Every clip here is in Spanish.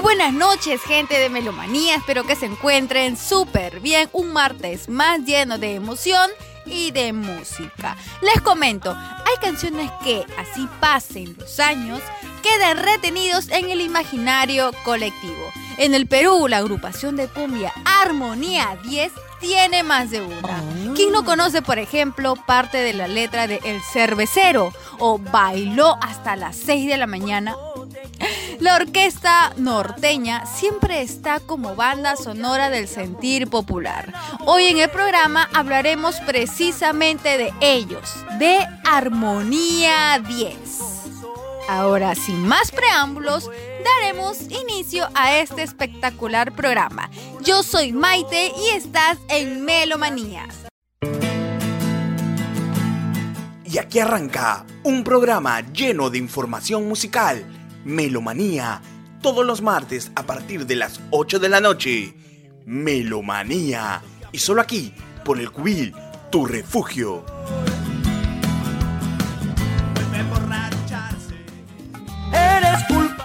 Muy buenas noches, gente de Melomanía. Espero que se encuentren súper bien. Un martes más lleno de emoción y de música. Les comento, hay canciones que, así pasen los años, quedan retenidos en el imaginario colectivo. En el Perú, la agrupación de cumbia Armonía 10 tiene más de una. Oh. ¿Quién no conoce, por ejemplo, parte de la letra de El Cervecero o Bailó hasta las 6 de la mañana? La orquesta norteña siempre está como banda sonora del sentir popular. Hoy en el programa hablaremos precisamente de ellos, de Armonía 10. Ahora, sin más preámbulos, daremos inicio a este espectacular programa. Yo soy Maite y estás en Melomanía. Y aquí arranca un programa lleno de información musical Melomanía, todos los martes a partir de las 8 de la noche. Melomanía, y solo aquí, por el Cubil, tu refugio.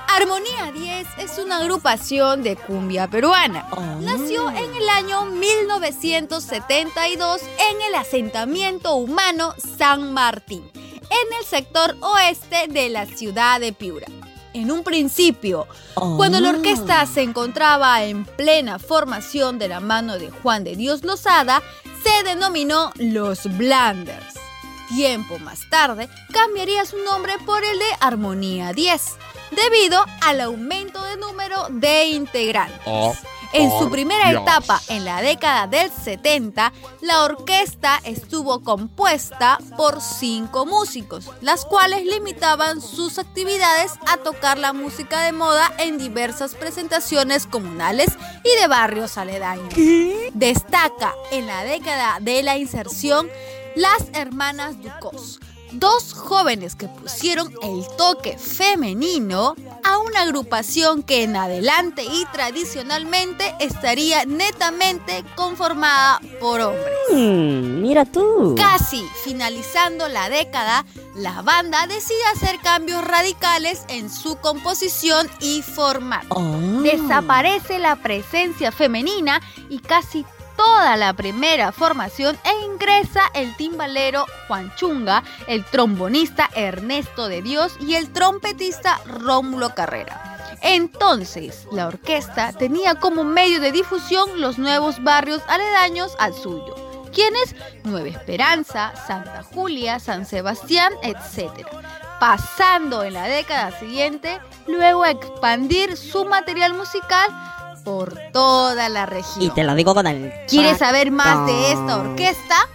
Armonía 10 es una agrupación de cumbia peruana. Oh. Nació en el año 1972 en el asentamiento humano San Martín, en el sector oeste de la ciudad de Piura en un principio, cuando la orquesta ah. se encontraba en plena formación de la mano de Juan de Dios Lozada, se denominó Los Blanders. Tiempo más tarde cambiaría su nombre por el de Armonía 10, debido al aumento de número de integrantes. Oh. En su primera etapa, en la década del 70, la orquesta estuvo compuesta por cinco músicos, las cuales limitaban sus actividades a tocar la música de moda en diversas presentaciones comunales y de barrios aledaños. Destaca en la década de la inserción las hermanas Ducos dos jóvenes que pusieron el toque femenino a una agrupación que en adelante y tradicionalmente estaría netamente conformada por hombres. Mm, mira tú. Casi finalizando la década, la banda decide hacer cambios radicales en su composición y formato. Oh. Desaparece la presencia femenina y casi toda la primera formación e ingresa el timbalero Juan Chunga, el trombonista Ernesto de Dios y el trompetista Rómulo Carrera. Entonces, la orquesta tenía como medio de difusión los nuevos barrios aledaños al suyo, quienes Nueva Esperanza, Santa Julia, San Sebastián, etc. Pasando en la década siguiente, luego a expandir su material musical por toda la región. Y te lo digo con el... ¿Quieres saber más de esta orquesta?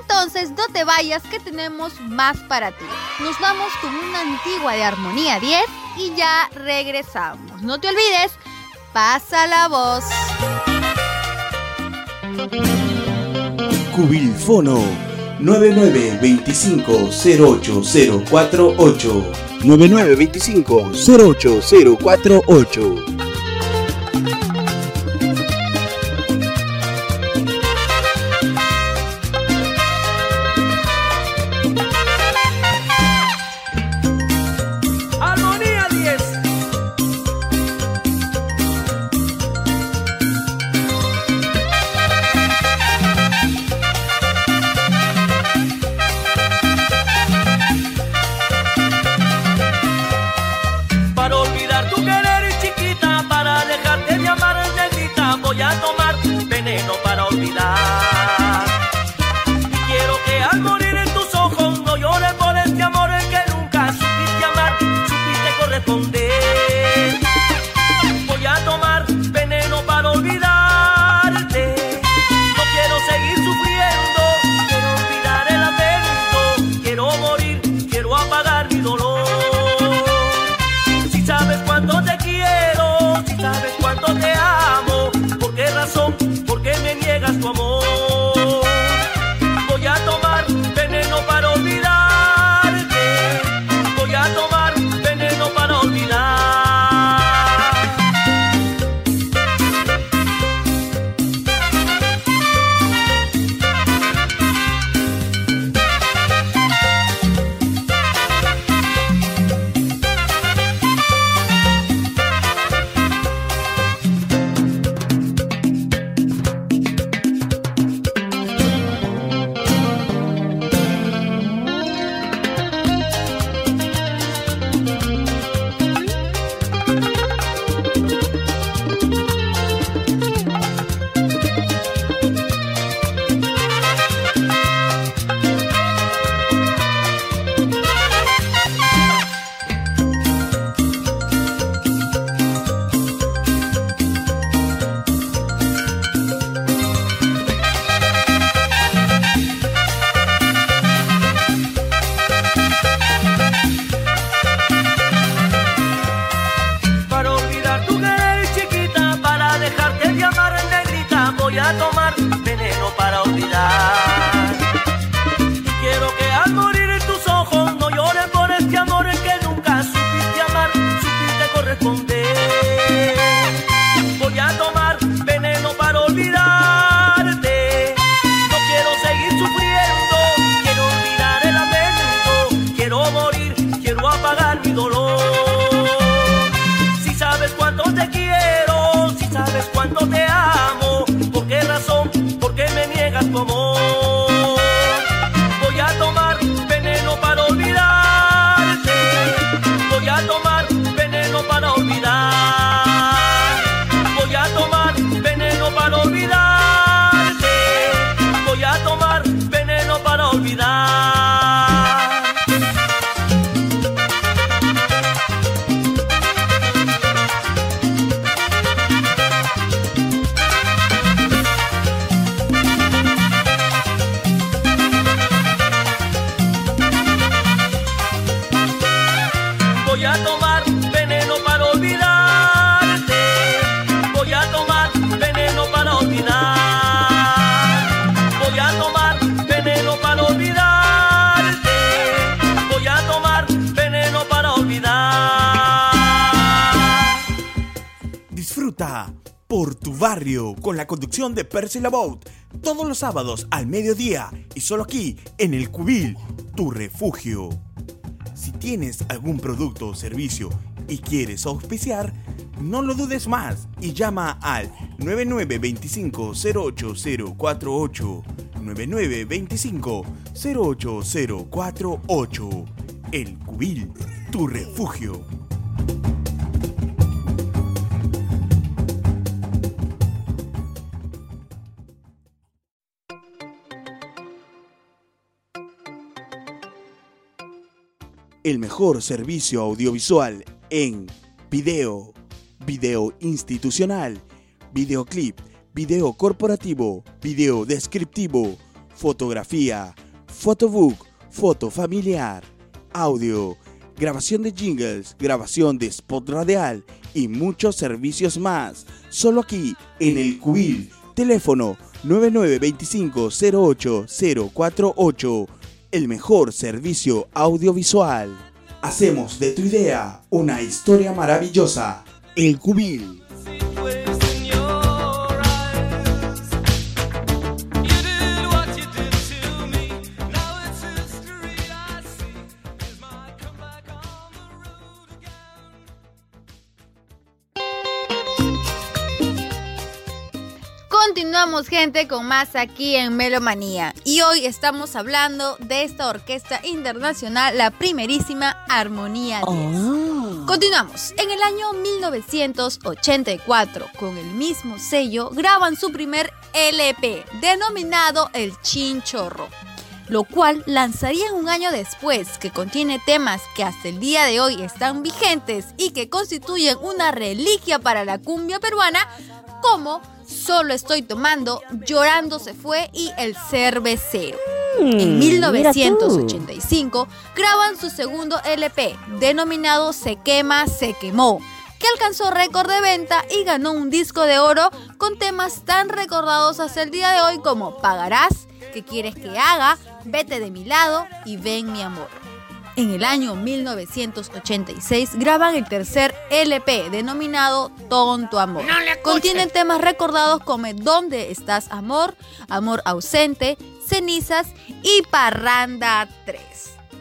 Entonces no te vayas que tenemos más para ti. Nos vamos con una antigua de Armonía 10 y ya regresamos. No te olvides, pasa la voz. Cubilfono 9925-08048 9925-08048 con la conducción de Percy Labout todos los sábados al mediodía y solo aquí en el Cubil, tu refugio. Si tienes algún producto o servicio y quieres auspiciar, no lo dudes más y llama al 9925-08048. 9925-08048. El Cubil, tu refugio. El mejor servicio audiovisual en video, video institucional, videoclip, video corporativo, video descriptivo, fotografía, fotobook, foto familiar, audio, grabación de jingles, grabación de spot radial y muchos servicios más. Solo aquí en el Cubil. Teléfono 9925-08048. El mejor servicio audiovisual. Hacemos de tu idea una historia maravillosa. El Cubil. Gente con más aquí en Melomanía y hoy estamos hablando de esta orquesta internacional, la primerísima Armonía 10. Continuamos. En el año 1984, con el mismo sello, graban su primer LP, denominado El Chinchorro, lo cual lanzarían un año después, que contiene temas que hasta el día de hoy están vigentes y que constituyen una reliquia para la cumbia peruana, como Solo estoy tomando, Llorando se fue y El cervecero. En 1985 graban su segundo LP, denominado Se quema, se quemó, que alcanzó récord de venta y ganó un disco de oro con temas tan recordados hasta el día de hoy como Pagarás, ¿Qué quieres que haga? Vete de mi lado y ven mi amor. En el año 1986 graban el tercer LP denominado Tonto Amor. Contienen temas recordados como ¿Dónde estás amor? Amor ausente, Cenizas y Parranda 3.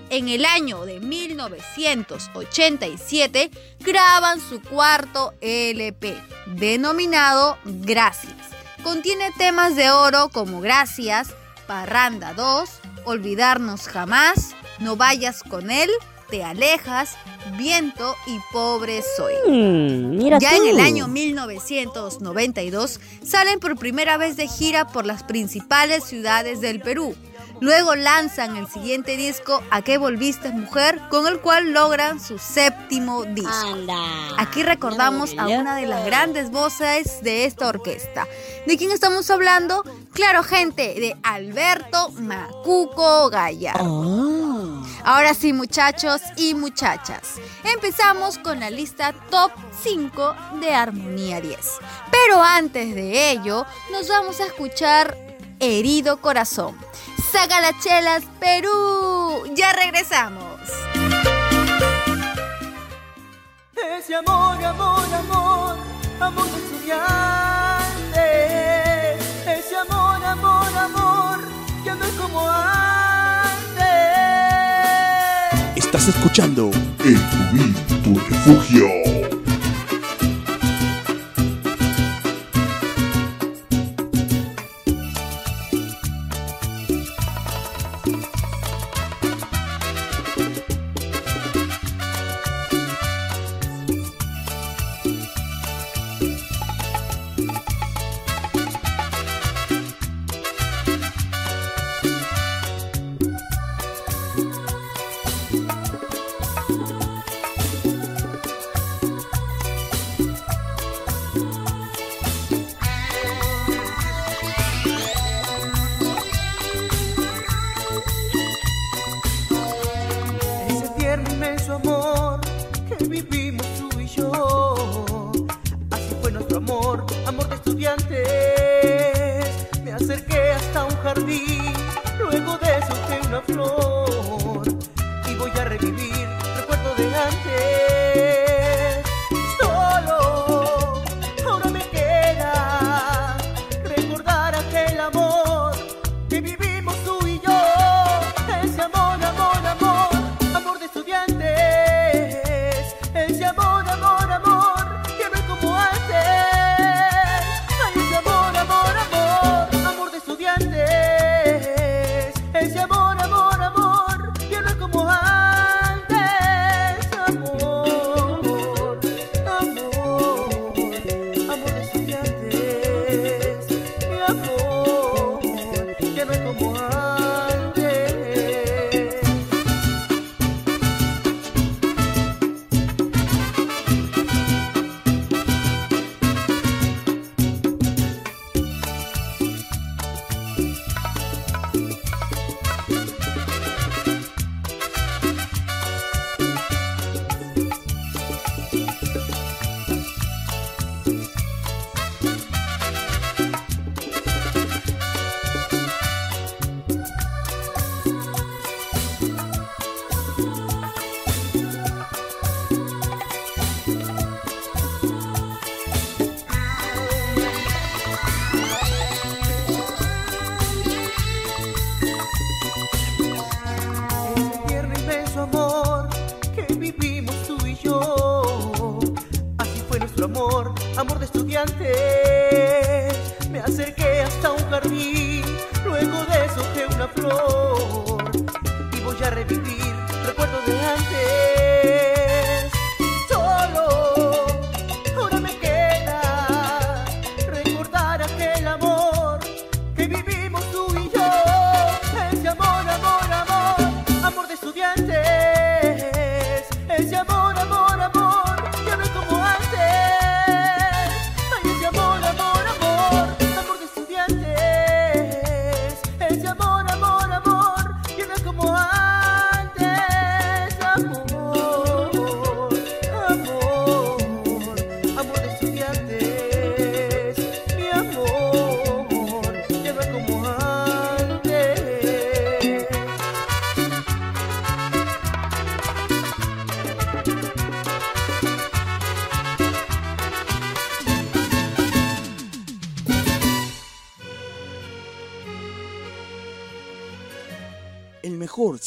En el año de 1987 graban su cuarto LP denominado Gracias. Contiene temas de oro como Gracias, Parranda 2, Olvidarnos jamás, no vayas con él, te alejas, viento y pobre soy. Mm, ya en el año 1992 salen por primera vez de gira por las principales ciudades del Perú. Luego lanzan el siguiente disco A qué volviste mujer, con el cual logran su séptimo disco. Aquí recordamos a una de las grandes voces de esta orquesta. ¿De quién estamos hablando? Claro, gente, de Alberto Macuco Gaya. Oh. Ahora sí, muchachos y muchachas, empezamos con la lista top 5 de Armonía 10. Pero antes de ello, nos vamos a escuchar Herido Corazón. Sagalachelas Perú. Ya regresamos. Ese amor, amor, amor, amor de estudiante. Ese amor, amor, amor, ya no es como antes. Estás escuchando El tu refugio.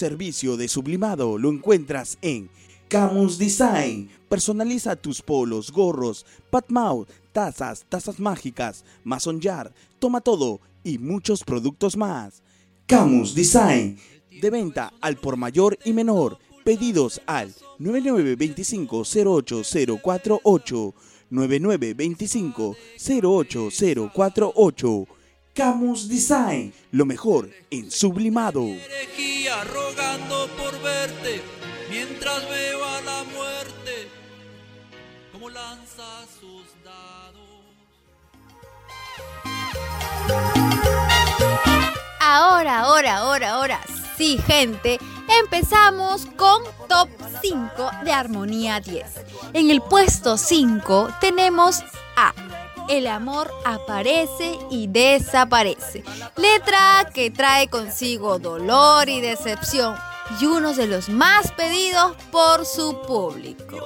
Servicio de sublimado lo encuentras en Camus Design. Personaliza tus polos, gorros, patmouth, tazas, tazas mágicas, mason jar, toma todo y muchos productos más. Camus Design. De venta al por mayor y menor. Pedidos al 9925-08048. 9925-08048. Camus Design. Lo mejor en sublimado. herejía rogando por verte mientras veo a la muerte como lanza sus dados. Ahora, ahora, ahora, ahora, sí, gente, empezamos con top 5 de Armonía 10. En el puesto 5 tenemos a El amor aparece y desaparece. Letra que trae consigo dolor y decepción y uno de los más pedidos por su público.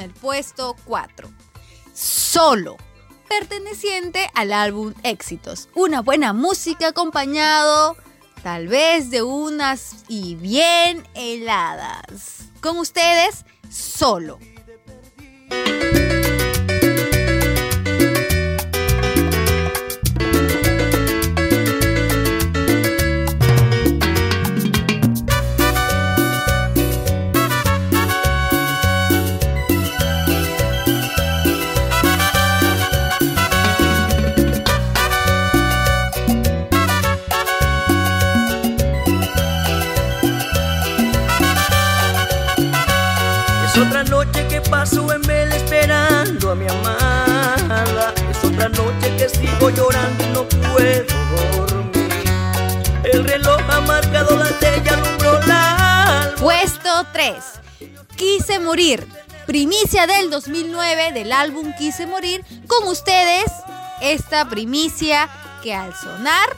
El puesto 4. Solo. Perteneciente al álbum Éxitos. Una buena música acompañado tal vez de unas y bien heladas. Con ustedes, solo. Llorando y no puedo dormir. El reloj ha marcado la estrella, alumbró la alba. Puesto 3. Quise morir. Primicia del 2009 del álbum Quise morir. Con ustedes, esta primicia que al sonar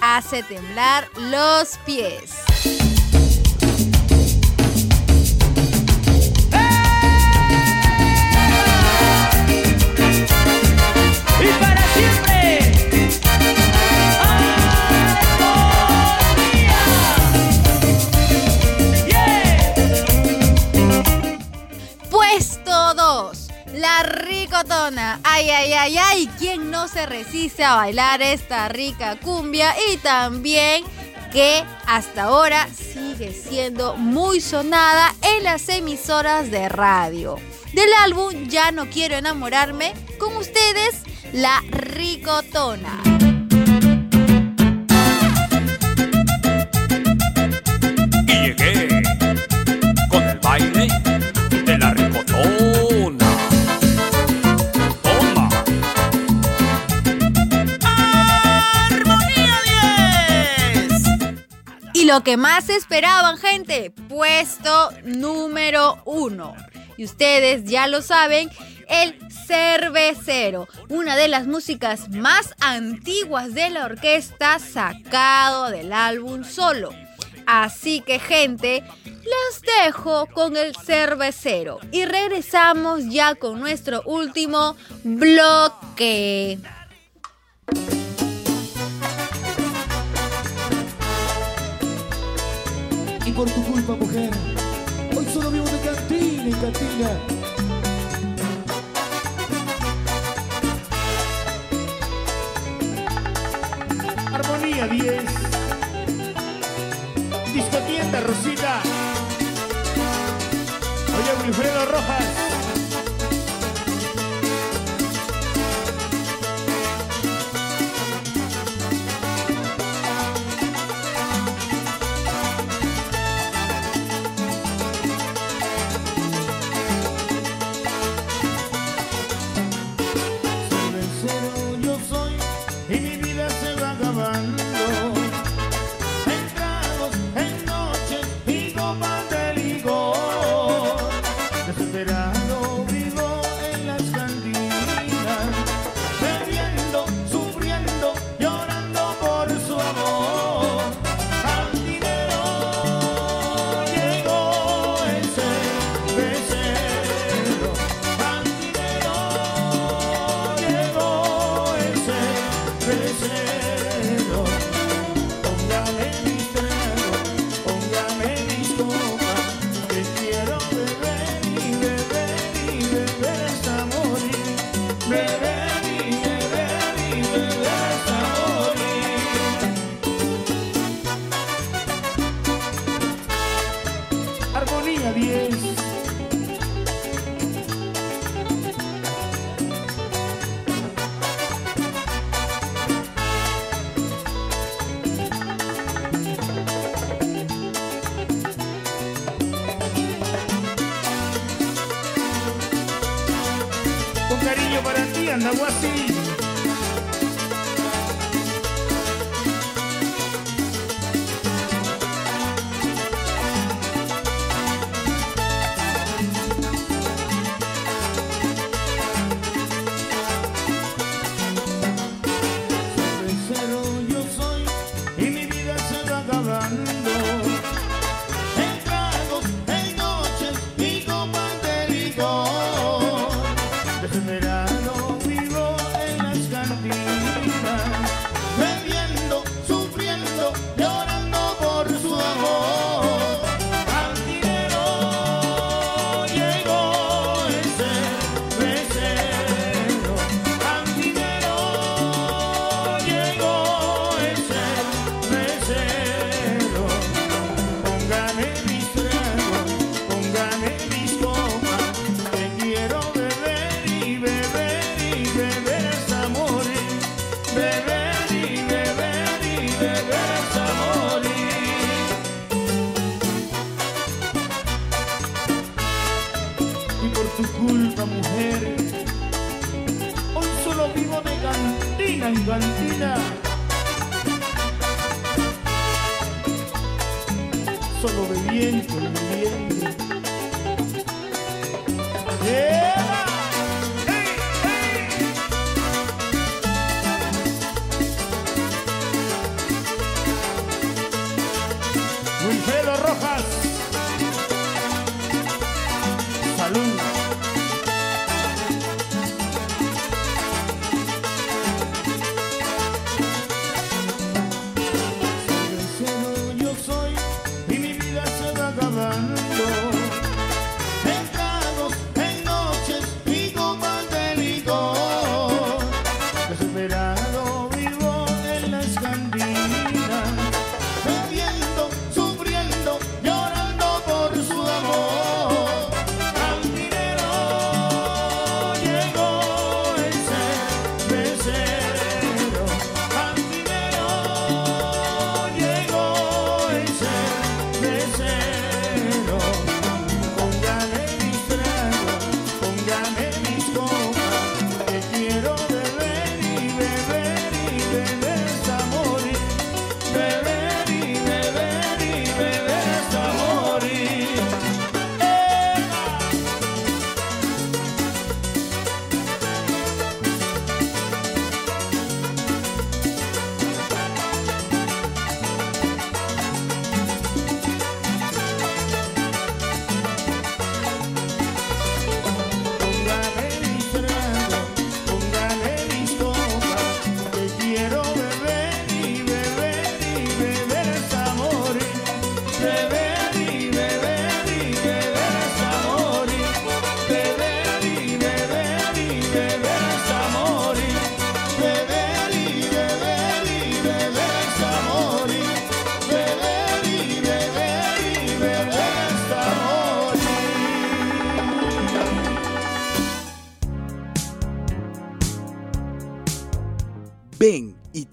hace temblar los pies. Ay, ay, ay, ay. ¿Quién no se resiste a bailar esta rica cumbia? Y también que hasta ahora sigue siendo muy sonada en las emisoras de radio. Del álbum Ya no quiero enamorarme, con ustedes, la ricotona. que más esperaban, gente. Puesto número uno. Y ustedes ya lo saben, el cervecero, una de las músicas más antiguas de la orquesta sacado del álbum solo. Así que gente, los dejo con el cervecero y regresamos ya con nuestro último bloque. por tu culpa, mujer. Hoy solo vivo de cantina y cantina. Armonía 10. Discotienda, Rosita. Oye, Wilfredo Rojas. And the así. con pelo roja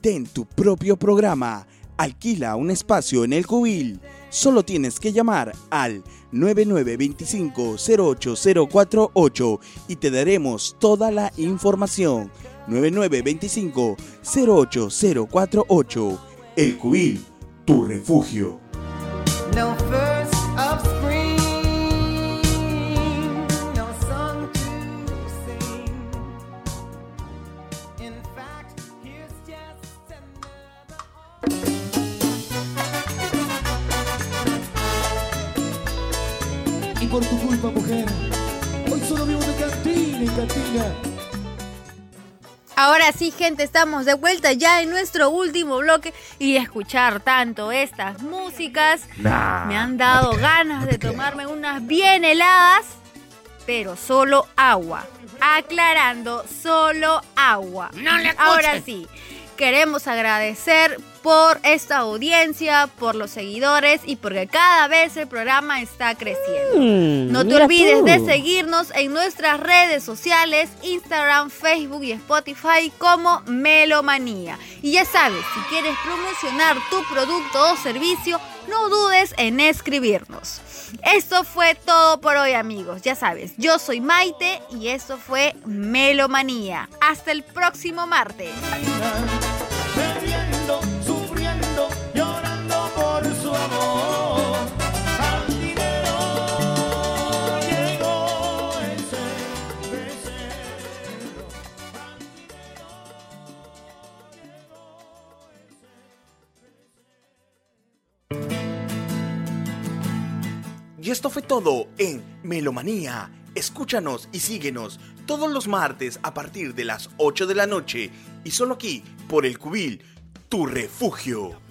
Ten tu propio programa. Alquila un espacio en el cubil. Solo tienes que llamar al 9925-08048 y te daremos toda la información. 9925-08048. El cubil, tu refugio. Y por tu culpa, mujer, hoy solo vivo de cantina en cantina. Ahora sí, gente, estamos de vuelta ya en nuestro último bloque y de escuchar tanto estas músicas me han dado ganas de tomarme unas bien heladas, pero solo agua. Aclarando, solo agua. Ahora sí, queremos agradecer por esta audiencia, por los seguidores y porque cada vez el programa está creciendo. Mm, No te olvides tú. de seguirnos en nuestras redes sociales, Instagram, Facebook y Spotify como Melomanía. Y ya sabes, si quieres promocionar tu producto o servicio, no dudes en escribirnos. Esto fue todo por hoy amigos, ya sabes, yo soy Maite y esto fue Melomanía. Hasta el próximo martes. Y esto fue todo en Melomanía. Escúchanos y síguenos todos los martes a partir de las 8 de la noche y solo aquí por el Cubil, tu refugio.